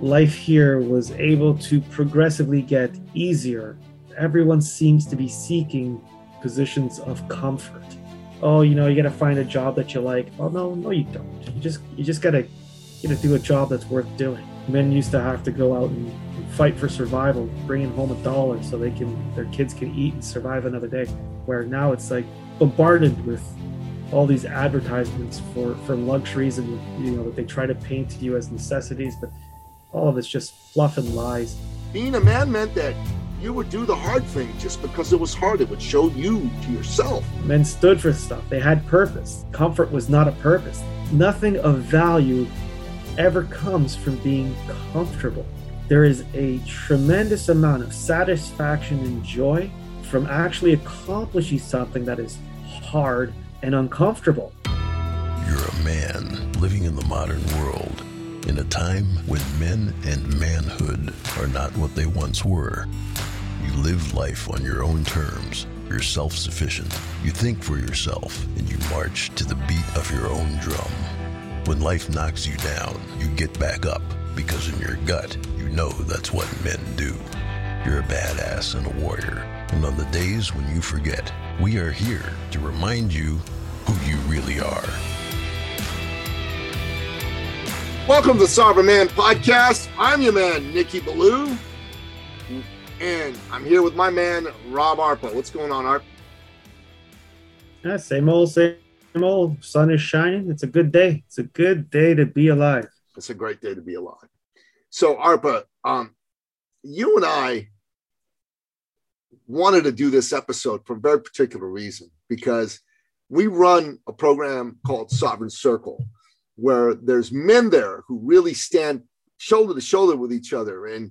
life here was able to progressively get easier. Everyone seems to be seeking positions of comfort. Oh, you know, you got to find a job that you like. Oh no, no, you don't. You just you just gotta you gotta do a job that's worth doing. Men used to have to go out and, and fight for survival, bringing home a dollar so they can their kids can eat and survive another day. Where now it's like bombarded with all these advertisements for for luxuries and you know that they try to paint to you as necessities, but all of it's just fluff and lies. Being a man meant that you would do the hard thing just because it was hard. It would show you to yourself. Men stood for stuff. They had purpose. Comfort was not a purpose. Nothing of value ever comes from being comfortable. There is a tremendous amount of satisfaction and joy from actually accomplishing something that is hard and uncomfortable. You're a man living in the modern world in a time when men and manhood are not what they once were. You live life on your own terms. You're self sufficient. You think for yourself and you march to the beat of your own drum. When life knocks you down, you get back up because in your gut, you know that's what men do. You're a badass and a warrior. And on the days when you forget, we are here to remind you who you really are. Welcome to the Sovereign Man Podcast. I'm your man, Nicky Billou. And I'm here with my man, Rob Arpa. What's going on, Arp? Yeah, same old, same old. Sun is shining. It's a good day. It's a good day to be alive. It's a great day to be alive. So, Arpa, um, you and I wanted to do this episode for a very particular reason because we run a program called Sovereign Circle where there's men there who really stand shoulder to shoulder with each other and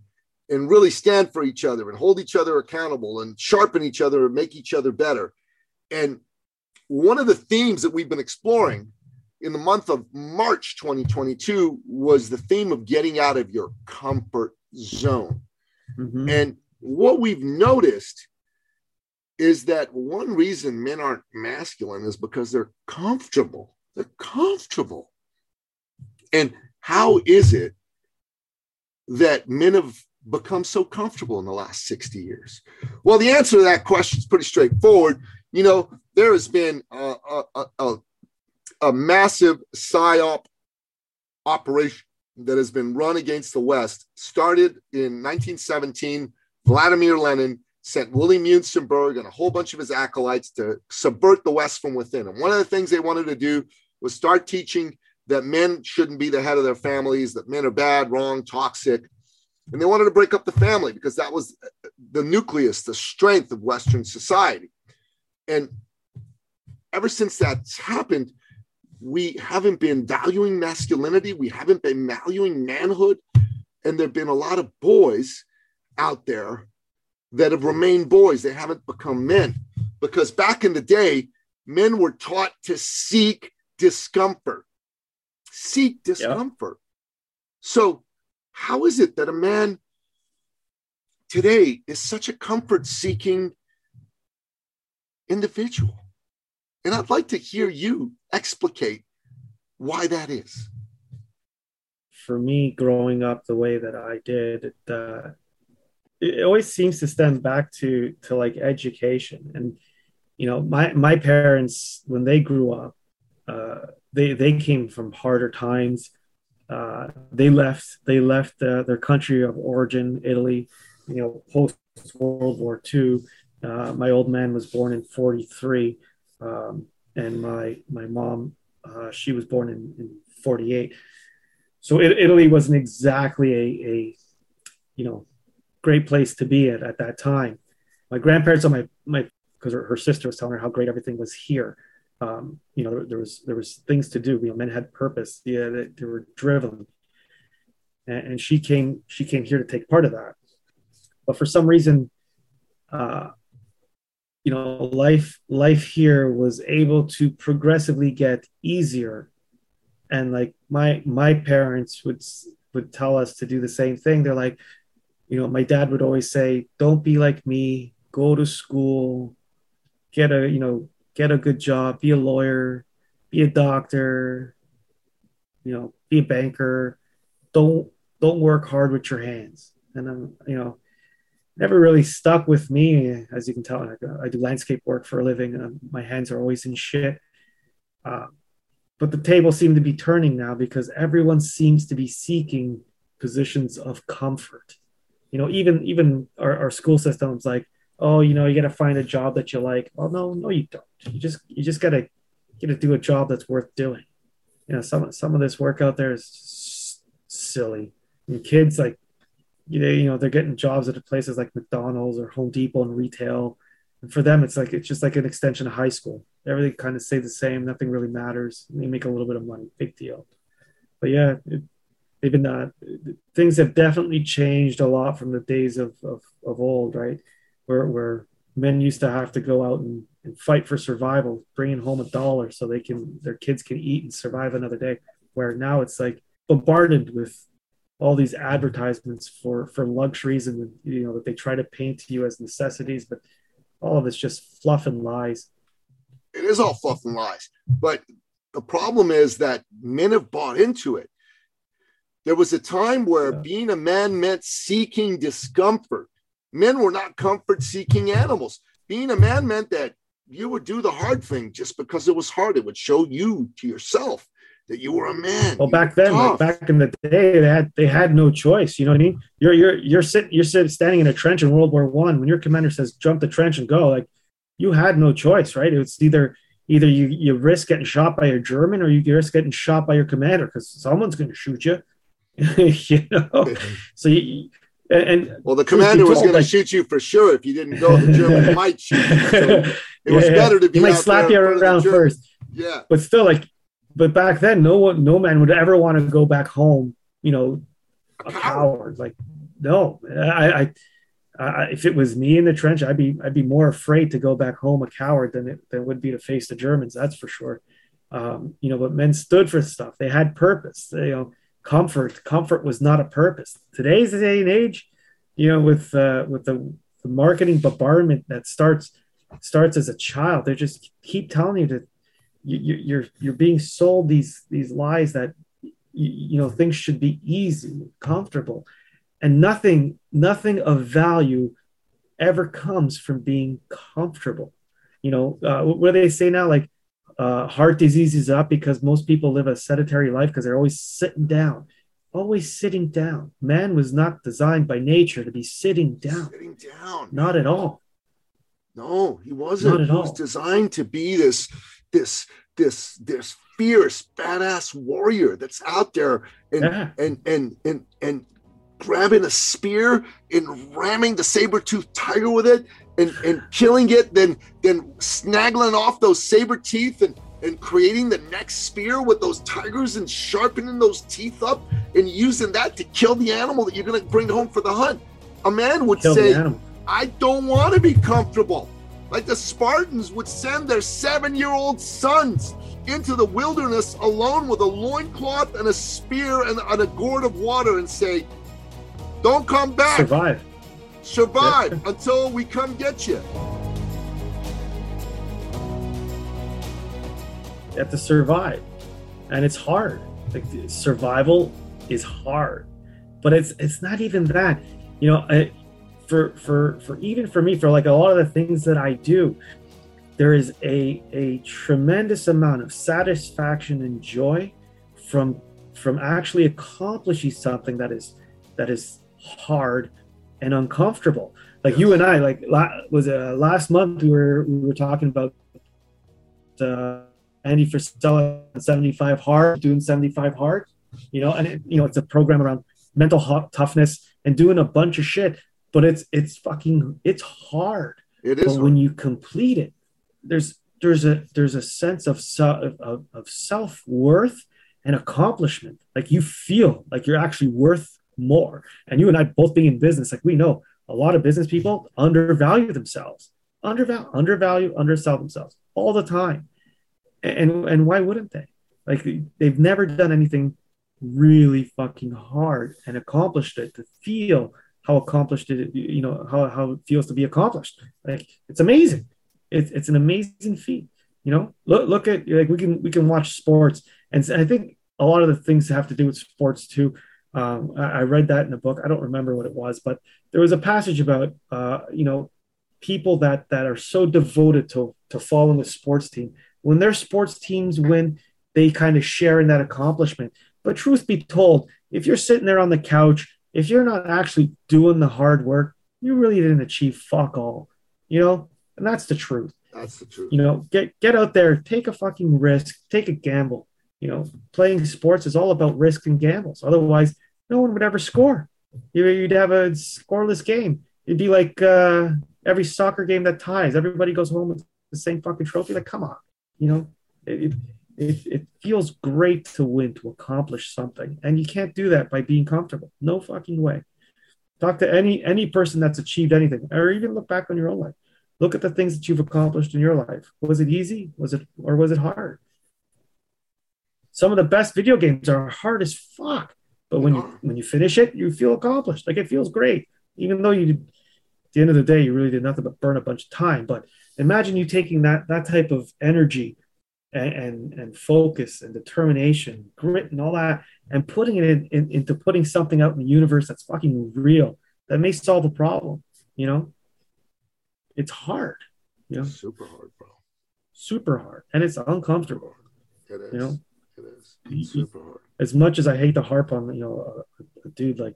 and really stand for each other and hold each other accountable and sharpen each other and make each other better. And one of the themes that we've been exploring in the month of March 2022 was the theme of getting out of your comfort zone. Mm-hmm. And what we've noticed is that one reason men aren't masculine is because they're comfortable. They're comfortable. And how is it that men have become so comfortable in the last 60 years? Well, the answer to that question is pretty straightforward. You know, there has been a, a, a, a massive PSYOP operation that has been run against the West, started in 1917. Vladimir Lenin sent William Muenzenberg and a whole bunch of his acolytes to subvert the West from within. And one of the things they wanted to do was start teaching that men shouldn't be the head of their families, that men are bad, wrong, toxic. And they wanted to break up the family because that was the nucleus, the strength of Western society. And ever since that's happened, we haven't been valuing masculinity, we haven't been valuing manhood. And there have been a lot of boys out there that have remained boys. They haven't become men because back in the day, men were taught to seek discomfort seek discomfort. So, how is it that a man today is such a comfort seeking individual? And I'd like to hear you explicate why that is. For me, growing up the way that I did, it, uh, it always seems to stem back to to like education. And you know, my my parents when they grew up, uh, they they came from harder times. Uh, they left they left uh, their country of origin, Italy. You know, post World War II. Uh, my old man was born in '43, um, and my my mom uh, she was born in, in '48. So it, Italy wasn't exactly a, a you know great place to be at at that time. My grandparents on my my because her, her sister was telling her how great everything was here um, you know, there, there, was there was things to do. You know, men had purpose. Yeah, they, they were driven, and, and, she came she came here to take part of that. But for some reason, uh, you know, life life here was able to progressively get easier, and like my my parents would would tell us to do the same thing. They're like, you know, my dad would always say, "Don't be like me. Go to school." get a you know get a good job, be a lawyer, be a doctor, you know, be a banker. Don't don't work hard with your hands. And I'm, you know, never really stuck with me. As you can tell, I, do landscape work for a living. And my hands are always in shit. Uh, but the table seemed to be turning now because everyone seems to be seeking positions of comfort. You know, even even our, our school systems like, oh, you know, you got to find a job that you like. Well, no, no, you don't. You just you just gotta get to do a job that's worth doing. You know, some some of this work out there is silly. And kids like, you know, you know, they're getting jobs at places like McDonald's or Home Depot and retail. And for them, it's like it's just like an extension of high school. Everything kind of stay the same. Nothing really matters. They make a little bit of money. Big deal. But yeah, it, they've been uh, things have definitely changed a lot from the days of of, of old, right? Where where men used to have to go out and, and fight for survival, bringing home a dollar so they can their kids can eat and survive another day. Where now it's like bombarded with all these advertisements for for luxuries and you know that they try to paint to you as necessities, but all of it's just fluff and lies. It is all fluff and lies, but the problem is that men have bought into it. There was a time where yeah. being a man meant seeking discomfort. Men were not comfort seeking animals. Being a man meant that you would do the hard thing just because it was hard. It would show you to yourself that you were a man. Well, back then, like back in the day, they had they had no choice. You know what I mean? You're you're you're sitting you're sitting standing in a trench in World War One. When your commander says jump the trench and go, like you had no choice, right? It's either either you you risk getting shot by a German or you risk getting shot by your commander because someone's going to shoot you. you know, so you. And well, the commander was going like, to shoot you for sure if you didn't go. The German might shoot you. So it yeah, was better to be. He might slap you around first. Yeah, but still, like but back then, no one, no man would ever want to go back home. You know, a, a coward. coward. Like, no, I, I, I, if it was me in the trench, I'd be, I'd be more afraid to go back home a coward than it than would be to face the Germans. That's for sure. Um, you know, but men stood for stuff. They had purpose. They, you know, comfort. Comfort was not a purpose. Today's day and age, you know, with uh, with the, the marketing bombardment that starts starts as a child, they just keep telling you to you, you're you're being sold these these lies that you, you know things should be easy, comfortable, and nothing nothing of value ever comes from being comfortable. You know uh, what do they say now? Like uh, heart disease is up because most people live a sedentary life because they're always sitting down always sitting down. Man was not designed by nature to be sitting down. Sitting down. Not at all. No, he wasn't. Not at he was designed to be this this this this fierce badass warrior that's out there and yeah. and and and and grabbing a spear and ramming the saber-toothed tiger with it and and killing it then then snaggling off those saber teeth and and creating the next spear with those tigers and sharpening those teeth up and using that to kill the animal that you're going to bring home for the hunt a man would kill say i don't want to be comfortable like the Spartans would send their seven year old sons into the wilderness alone with a loincloth and a spear and, and, a gourd of water and say, Don't come back. Survive. Survive until we come get you. You have to survive. And it's hard. Like survival is hard. But it's it's not even that. You know, I, for for for even for me for like a lot of the things that I do there is a a tremendous amount of satisfaction and joy from from actually accomplishing something that is that is hard and uncomfortable like you and I like was uh, last month we were we were talking about uh, Andy Frisella 75 hard doing 75 hard you know and it, you know it's a program around mental toughness and doing a bunch of shit but it's it's fucking it's hard. It is. But when you complete it, there's there's a there's a sense of of, of self worth and accomplishment. Like you feel like you're actually worth more. And you and I both being in business, like we know a lot of business people undervalue themselves, undervalue, undervalue, undersell themselves all the time. And and why wouldn't they? Like they've never done anything really fucking hard and accomplished it to feel how accomplished it you know how, how it feels to be accomplished like it's amazing it's, it's an amazing feat you know look look at like we can we can watch sports and i think a lot of the things have to do with sports too Um, I, I, read that in a book. I don't remember what it was, but there was a passage about uh, you know people that that are so devoted to to following a sports team. When their sports teams win, they kind of share in that accomplishment. But truth be told, if you're sitting there on the couch, if you're not actually doing the hard work, you really didn't achieve fuck all. You know, and that's the truth. That's the truth. You know, get get out there, take a fucking risk, take a gamble. You know, playing sports is all about risk and gambles. Otherwise, no one would ever score. You'd have a scoreless game. It'd be like uh, every soccer game that ties. Everybody goes home with the same fucking trophy. Like, come on, you know, it, it, it feels great to win, to accomplish something, and you can't do that by being comfortable. No fucking way. Talk to any any person that's achieved anything, or even look back on your own life. Look at the things that you've accomplished in your life. Was it easy? Was it or was it hard? Some of the best video games are hard as fuck, but when you when you finish it, you feel accomplished. Like it feels great, even though you, at the end of the day, you really did nothing but burn a bunch of time. But imagine you taking that that type of energy and, and, and focus and determination, grit and all that, and putting it in, in, into putting something out in the universe that's fucking real that may solve a problem. You know, it's hard. You know, super hard, bro. Super hard, and it's uncomfortable. It is. You know, it is it's super hard. As much as I hate to harp on, you know, a, a dude like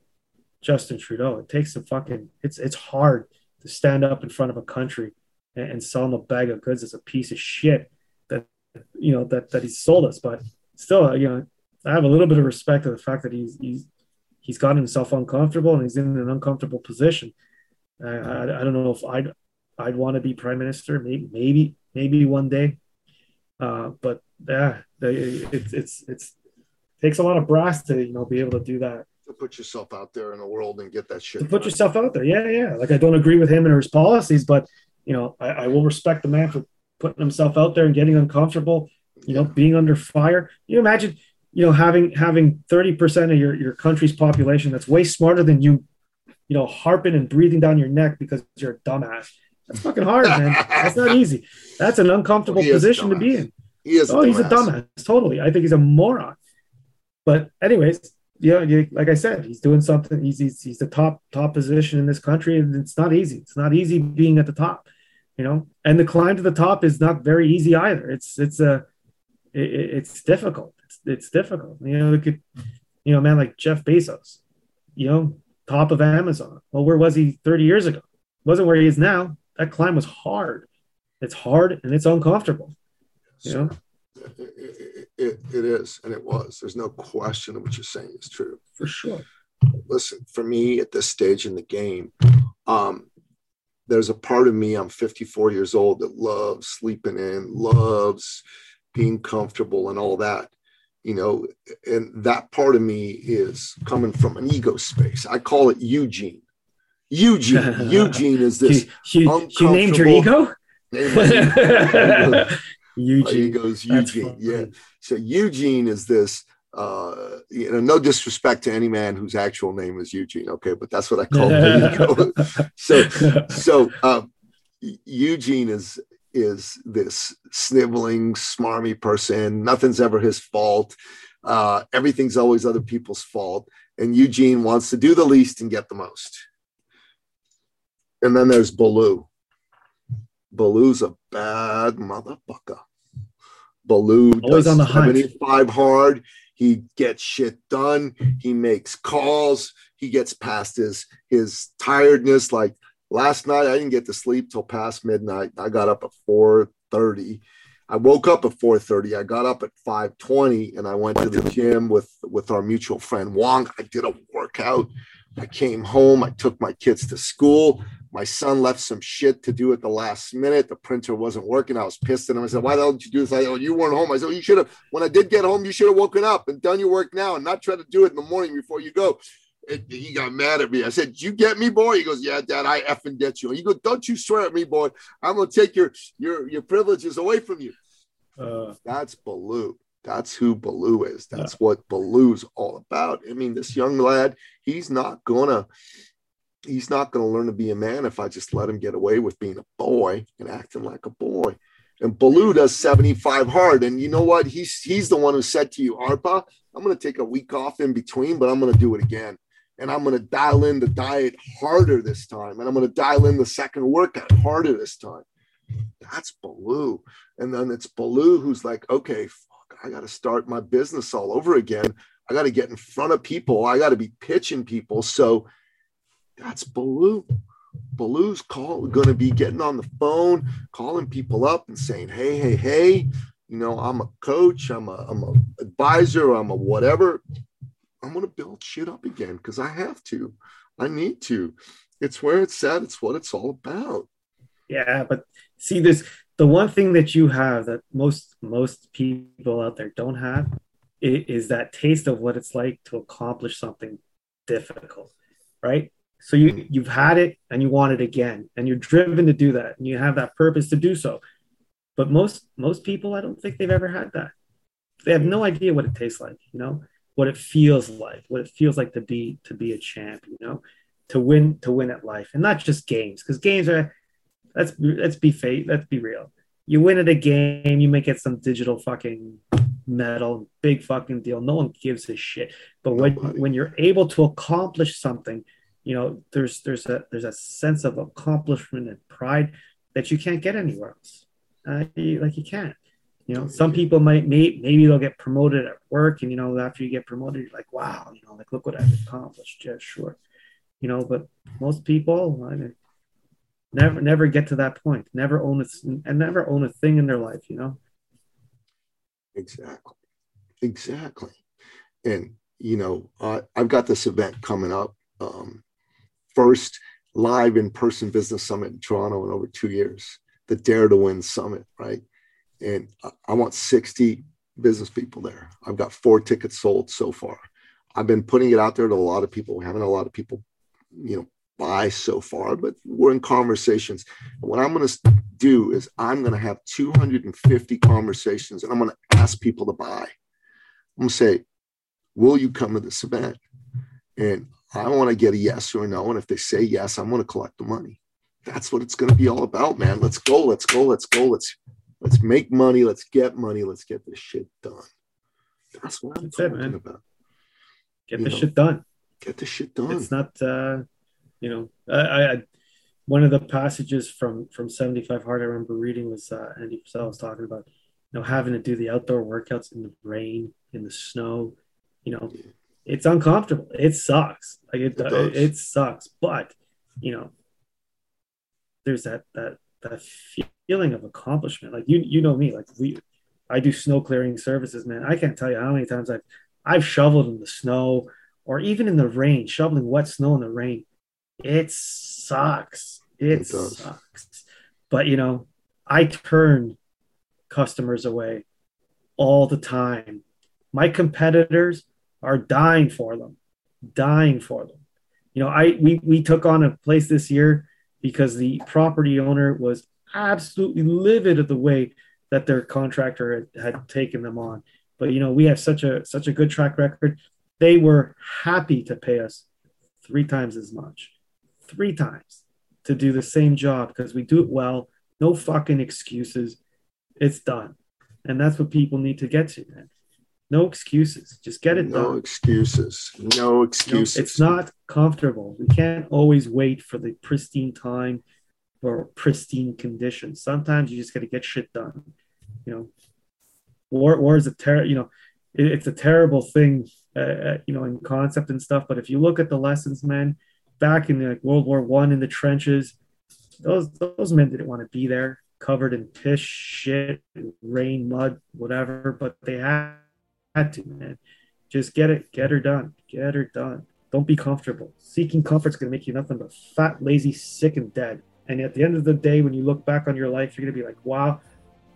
Justin Trudeau, it takes a fucking. It's it's hard to stand up in front of a country and, and sell them a bag of goods as a piece of shit that you know that that he's sold us. But still, uh, you know, I have a little bit of respect to the fact that he's he's he's gotten himself uncomfortable and he's in an uncomfortable position. I, I, I don't know if I'd I'd want to be prime minister. Maybe maybe maybe one day. Uh, but yeah, it's it's it's takes a lot of brass to you know be able to do that. To put yourself out there in the world and get that shit. To put yourself out there, yeah, yeah. Like I don't agree with him and his policies, but you know I, I will respect the man for putting himself out there and getting uncomfortable, you know, being under fire. You imagine, you know, having having 30% of your, your country's population that's way smarter than you, you know, harping and breathing down your neck because you're a dumbass. That's fucking hard, man. That's not easy. That's an uncomfortable position to be in. He is oh, he's a dumbass. Totally. I think he's a moron. But anyways, yeah, you, like I said, he's doing something. He's, he's he's the top top position in this country, and it's not easy. It's not easy being at the top you know and the climb to the top is not very easy either it's it's a it, it's difficult it's, it's difficult you know look at you know man like jeff bezos you know top of amazon well where was he 30 years ago wasn't where he is now that climb was hard. It's hard and it's uncomfortable. You know? It, it, it is and it was. There's no question of what you're saying is true. For sure. Listen for me at this stage in the game um there's a part of me, I'm 54 years old, that loves sleeping in, loves being comfortable and all that, you know, and that part of me is coming from an ego space. I call it Eugene. Eugene. Eugene is this. you, named your ego? Eugene. ego's Eugene. Yeah. So Eugene is this uh, you know, no disrespect to any man whose actual name is Eugene, okay, but that's what I call him. so, so um, Eugene is is this sniveling, smarmy person. Nothing's ever his fault. Uh, everything's always other people's fault. And Eugene wants to do the least and get the most. And then there's Baloo. Baloo's a bad motherfucker. Baloo always on the 75 hunt. hard. He gets shit done. He makes calls. He gets past his his tiredness. Like last night, I didn't get to sleep till past midnight. I got up at four thirty. I woke up at 4:30. I got up at 5:20 and I went to the gym with with our mutual friend Wong. I did a workout. I came home. I took my kids to school. My son left some shit to do at the last minute. The printer wasn't working. I was pissed at him. I said, Why the hell did you do this? I, said, oh, you weren't home. I said, well, You should have, when I did get home, you should have woken up and done your work now and not try to do it in the morning before you go. It, he got mad at me. I said, "You get me, boy?" He goes, "Yeah, Dad, I effing get you." He goes, "Don't you swear at me, boy? I'm gonna take your your your privileges away from you." Uh, That's Baloo. That's who Baloo is. That's yeah. what Baloo's all about. I mean, this young lad, he's not gonna he's not to learn to be a man if I just let him get away with being a boy and acting like a boy. And Baloo does 75 hard. And you know what? He's he's the one who said to you, Arpa, I'm going to take a week off in between, but I'm going to do it again. And I'm going to dial in the diet harder this time. And I'm going to dial in the second workout harder this time. That's Baloo. And then it's Baloo who's like, okay, I got to start my business all over again. I got to get in front of people. I got to be pitching people. So that's Baloo. Baloo's call going to be getting on the phone, calling people up and saying, "Hey, hey, hey, you know, I'm a coach, I'm a I'm a advisor, I'm a whatever. I'm going to build shit up again because I have to. I need to. It's where it's at. It's what it's all about. Yeah, but see this the one thing that you have that most most people out there don't have is that taste of what it's like to accomplish something difficult, right? So you mm-hmm. you've had it and you want it again, and you're driven to do that, and you have that purpose to do so. But most most people, I don't think they've ever had that. They have no mm-hmm. idea what it tastes like, you know, what it feels like, what it feels like to be to be a champ, you know, to win to win at life, and not just games, because games are let's let's be fake. let's be real. You win at a game, you may get some digital fucking medal, big fucking deal. No one gives a shit. But when when you're able to accomplish something you know there's there's a there's a sense of accomplishment and pride that you can't get anywhere else uh, you, like you can't you know some people might may, maybe they'll get promoted at work and you know after you get promoted you're like wow you know like look what i've accomplished yeah sure you know but most people I mean, never never get to that point never own it and never own a thing in their life you know exactly exactly and you know uh, i've got this event coming up um, first live in person business summit in Toronto in over two years, the Dare to Win Summit, right? And I want 60 business people there. I've got four tickets sold so far. I've been putting it out there to a lot of people. We haven't a lot of people, you know, buy so far, but we're in conversations. What I'm going to do is I'm going to have 250 conversations and I'm going to ask people to buy. I'm going to say, Will you come to this event? And I want to get a yes or a no. And if they say yes, I'm going to collect the money. That's what it's going to be all about, man. Let's go. Let's go. Let's go. Let's let's make money. Let's get money. Let's get this shit done. That's what I'm That's talking it, about. Get the shit done. Get the shit done. It's not, uh, you know, I, I one of the passages from from 75 hard I remember reading was uh, Andy Frisella was talking about, you know, having to do the outdoor workouts in the rain, in the snow, you know, yeah it's uncomfortable. It sucks. Like it, it, it, sucks. But you know, there's that that that feeling of accomplishment. Like you you know me. Like we, I do snow clearing services, man. I can't tell you how many times I've I've shoveled in the snow or even in the rain, shoveling wet snow in the rain. It sucks. It, it sucks. But you know, I turn customers away all the time. My competitors are dying for them, dying for them. You know, I we we took on a place this year because the property owner was absolutely livid at the way that their contractor had, had taken them on. But you know, we have such a such a good track record. They were happy to pay us three times as much, three times to do the same job because we do it well. No fucking excuses. It's done. And that's what people need to get to, man. No excuses. Just get it no done. No excuses. No excuses. No, it's not comfortable. We can't always wait for the pristine time or pristine conditions. Sometimes you just got to get shit done. You know, war war is a ter- you know, it, it's a terrible thing, uh, uh, you know, in concept and stuff. But if you look at the lessons, man, back in like World War One in the trenches, those those men didn't want to be there, covered in piss, shit, rain, mud, whatever. But they had had to, man. Just get it, get her done, get her done. Don't be comfortable. Seeking comfort's to make you nothing but fat, lazy, sick, and dead. And at the end of the day, when you look back on your life, you're to be like, wow,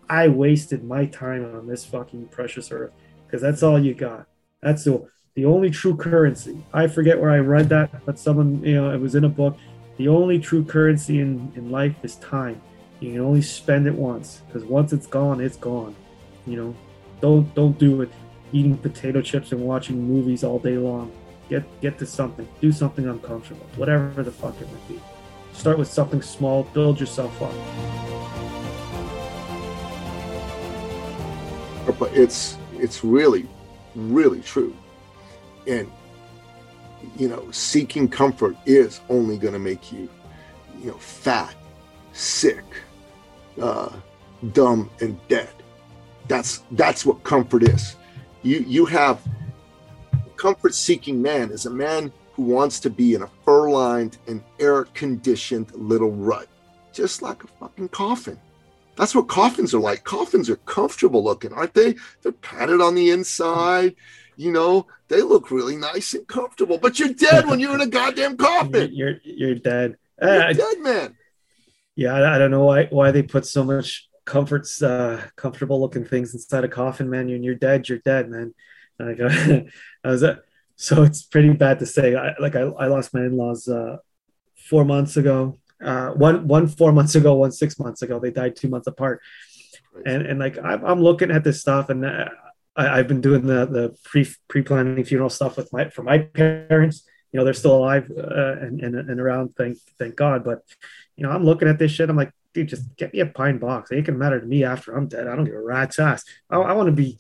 I wasted my time on this fucking precious earth because that's all you got. That's the, the only true currency. I forget where I read that, but someone, you know, it was in a book. The only true currency in, in life is time. You can only spend it once because once it's gone, it's gone. You know, don't don't do it eating potato chips and watching movies all day long. Get get to something. Do something uncomfortable. Whatever the fuck it might be. Start with something small. Build yourself up. But it's it's really really true. And you know, seeking comfort is only going to make you, you know, fat, sick, uh, dumb, and dead. That's that's what comfort is. You you have comfort-seeking man is a man who wants to be in a fur-lined and air-conditioned little rut, just like a fucking coffin. That's what coffins are like. Coffins are comfortable looking, aren't they? They're padded on the inside. You know, they look really nice and comfortable. But you're dead when you're in a goddamn coffin. You're you're dead. You're Uh, dead, man. yeah, I, I don't know why why they put so much comforts, uh, comfortable looking things inside a coffin, man. You're, you're dead. You're dead, man. Like, I was uh, so it's pretty bad to say. I, like I, I lost my in-laws uh, four months ago. Uh, one one four months ago, one six months ago. They died two months apart. and and like I'm, I'm looking at this stuff and uh, I, I've been doing the the pre pre planning funeral stuff with my for my parents. You know they're still alive uh, and, and and around. Thank thank God. But you know I'm looking at this shit. I'm like, dude, just get me a pine box. It can matter to me after I'm dead. I don't give a rat's ass. I, I want to be.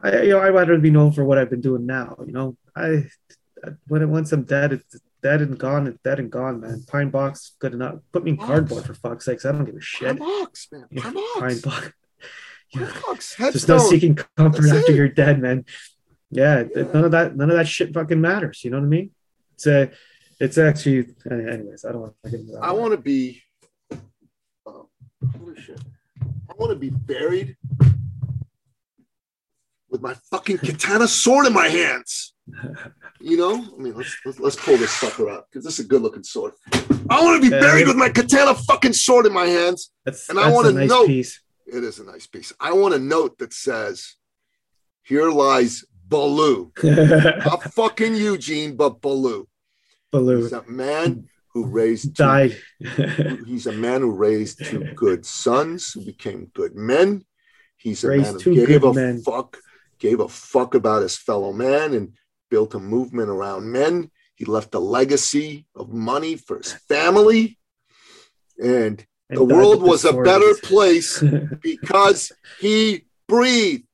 I you know I'd rather be known for what I've been doing now. You know I when once I'm dead, it's dead and gone. It's dead and gone, man. Pine box, good enough. Put me in cardboard for fuck's sakes. I don't give a Pine shit. box, man. Yeah, Pine Pine box. box. Pine box. There's no seeking comfort That's after it. you're dead, man. Yeah, th- none of that, none of that shit fucking matters. You know what I mean? It's a, it's actually, anyways. I don't want to get into that. I want to be. Oh, holy shit! I want to be buried with my fucking katana sword in my hands. You know, I mean, let's let's, let's pull this sucker out because this is a good looking sword. I want to be Yeah. buried with my katana fucking sword in my hands. That's, and I wanna a nice know- piece. It is a nice piece. I want a note that says, "Here lies Baloo." Not fucking Eugene, but Baloo. Baloo He's a man who raised two died. He's a man who raised two good sons who became good men. He's a Raised man who gave a men. fuck, gave a fuck about his fellow man and built a movement around men. He left a legacy of money for his family. And the world was a better place because he breathed.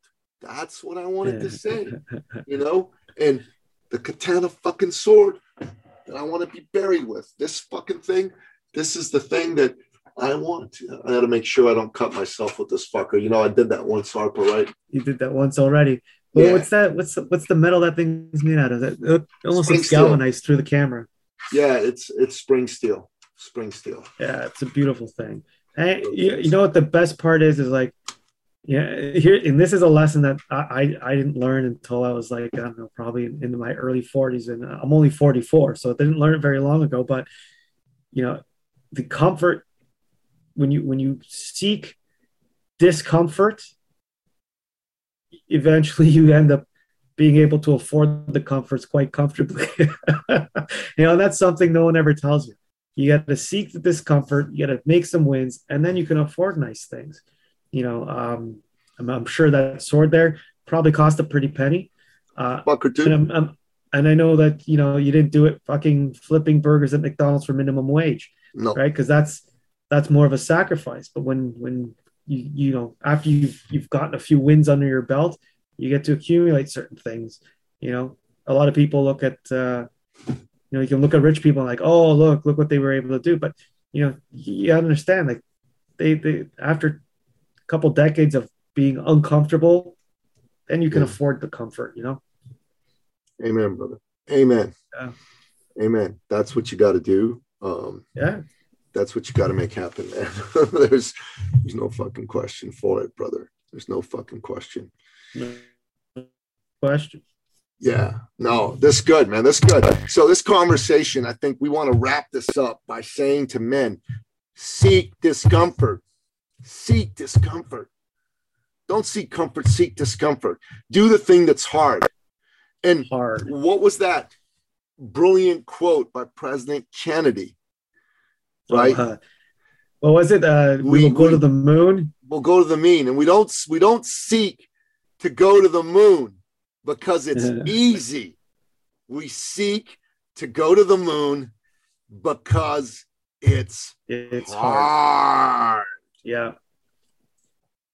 That's what I wanted to say, you know? And the katana fucking sword that I want to be buried with. This fucking thing, this is the thing that I want. To, I got to make sure I don't cut myself with this fucker. You know, I did that once, Arpa, right? you did that once already. Well, Yeah. what's that? What's the, what's the metal that thing's made out of? That it almost Spring looks steel. galvanized through the camera. Yeah, it's it's spring steel. Spring steel. Yeah, it's a beautiful thing. And you, you know what the best part is is like, yeah, here and this is a lesson that I I, didn't learn until I was like I don't know probably in, in my early 40s and I'm only 44, so I didn't learn it very long ago. But you know, the comfort when you when you seek discomfort, eventually you end up being able to afford the comforts quite comfortably. you know, that's something no one ever tells you. You got to seek the discomfort. You got to make some wins, and then you can afford nice things. You know, um, I'm, I'm sure that sword there probably cost a pretty penny. Uh, Fucker, and, dude. I'm, I'm, and I know that you know you didn't do it fucking flipping burgers at McDonald's for minimum wage, No, right? Because that's that's more of a sacrifice. But when when you you know after you've you've gotten a few wins under your belt, you get to accumulate certain things. You know, a lot of people look at uh, you know you can look at rich people and like, oh look look what they were able to do, but you know you understand like they they after a couple decades of being uncomfortable, then you can Yeah. afford the comfort. You know. amen, brother. Amen. Yeah. Amen. That's what you got to do. Um, Yeah. that's what you got to make happen, man. there's there's no fucking question for it, brother. There's no fucking question. No Question. Yeah, no, this good, man. This good. So this conversation, I think we want to wrap this up by saying to men, seek discomfort. Seek discomfort. Don't seek comfort, seek discomfort. Do the thing that's hard. And Hard. what was that brilliant quote by President Kennedy? Right? Uh, what was it? Uh, we, We- will go we- to the moon. We'll go to the mean, and we don't we don't seek to go to the moon because it's easy. We seek to go to the moon because it's It's hard. hard. Yeah.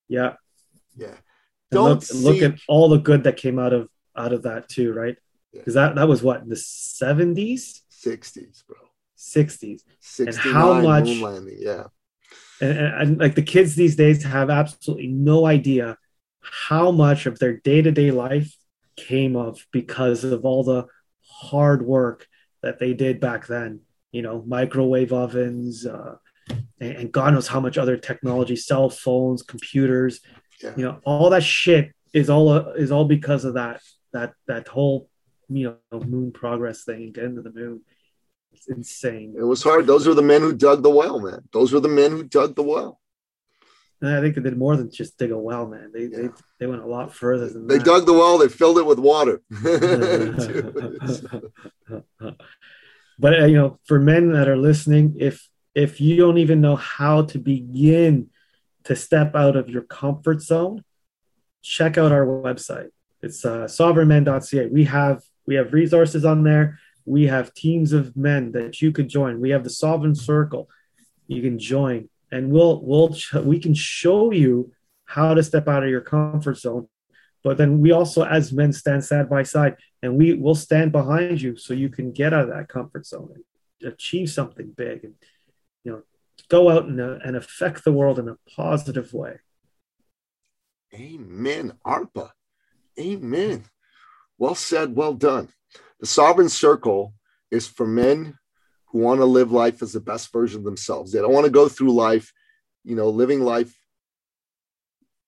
Yeah. Yeah. And Don't look, look at all the good that came out of out of that too, right? Because that that was what in the seventies, sixties, bro, sixties, and how much yeah. And, and, and like the kids these days have absolutely no idea how much of their day to day life came of because of all the hard work that they did back then. You know, microwave ovens, uh, and, and God knows how much other technology, cell phones, computers, yeah. you know, all that shit is all uh, is all because of that that that whole you know moon progress thing, getting to the moon. It's insane. It was hard. Those were the men who dug the well, man. Those were the men who dug the well. And I think they did more than just dig a well, man. They yeah. they, they went a lot further than that. they that. dug the well. They filled it with water. but uh, you know, for men that are listening, if if you don't even know how to begin to step out of your comfort zone, check out our website. It's uh, sovereignman.ca. We have we have resources on there. We have teams of men that you could join. We have the Sovereign Circle. You can join, and we'll we'll we can show you how to step out of your comfort zone. But then we also, as men, stand side by side, and we will stand behind you so you can get out of that comfort zone and achieve something big. And you know, go out and, uh, and affect the world in a positive way. Amen. ARPA. Amen. Well said. Well done. The sovereign circle is for men who want to live life as the best version of themselves. They don't want to go through life, you know, living life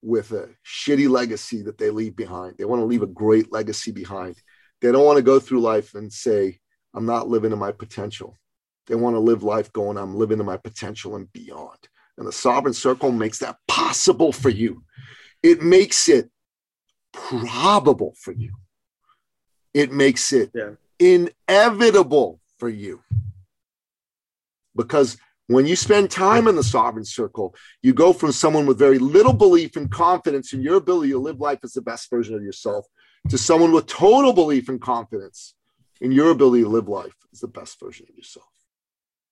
with a shitty legacy that they leave behind. They want to leave a great legacy behind. They don't want to go through life and say, I'm not living to my potential. They want to live life going, I'm living to my potential and beyond. And the sovereign circle makes that possible for you. It makes it probable for you. It makes it yeah. inevitable for you. Because when you spend time in the sovereign circle, you go from someone with very little belief and confidence in your ability to live life as the best version of yourself to someone with total belief and confidence in your ability to live life as the best version of yourself.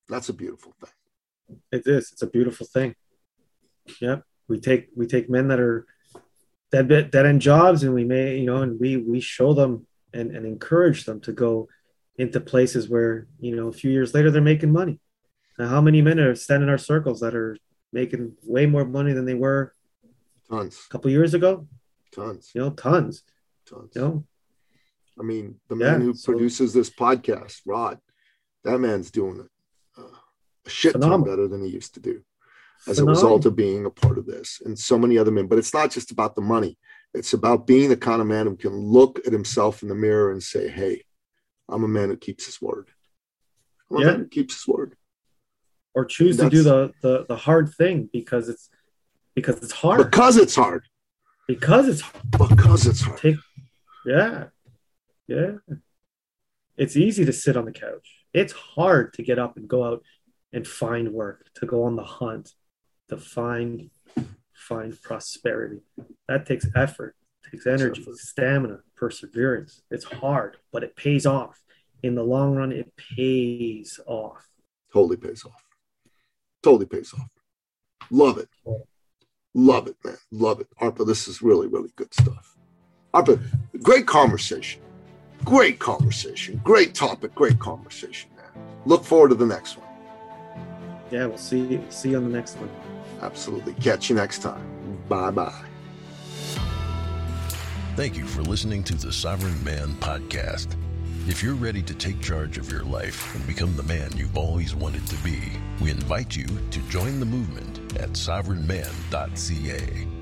That's a beautiful thing. It is. It's a beautiful thing. Yep. We take we take men that are dead dead end jobs and we may, you know, and we we show them and, and encourage them to go into places where, you know, a few years later they're making money. Now, how many men are standing in our circles that are making way more money than they were tons a couple years ago? Tons. You know, tons. Tons. You know? I mean, the yeah, man who so, produces this podcast, Rod, that man's doing it a shit Phenomenal. ton better than he used to do as Phenomenal. a result of being a part of this and so many other men. But it's not just about the money. It's about being the kind of man who can look at himself in the mirror and say, Hey, I'm a man who keeps his word. I'm yeah. A man who keeps his word. Or choose to do the, the the hard thing because it's because it's hard. Because it's hard. Because it's hard. Because it's hard. Take, yeah. Yeah. It's easy to sit on the couch. It's hard to get up and go out and find work, to go on the hunt, to find find prosperity. That takes effort, takes energy, stamina, perseverance. It's hard, but it pays off. In the long run, it pays off. Totally pays off. Totally pays off. Love it. Love it, man. Love it. Arpa, this is really, really good stuff. Arpa, great conversation. Great conversation. Great topic. Great conversation, man. Look forward to the next one yeah, we'll see see you on the next one. Absolutely. Catch you next time. Bye bye. Thank you for listening to the Sovereign Man podcast. If you're ready to take charge of your life and become the man you've always wanted to be, we invite you to join the movement at sovereignman.ca.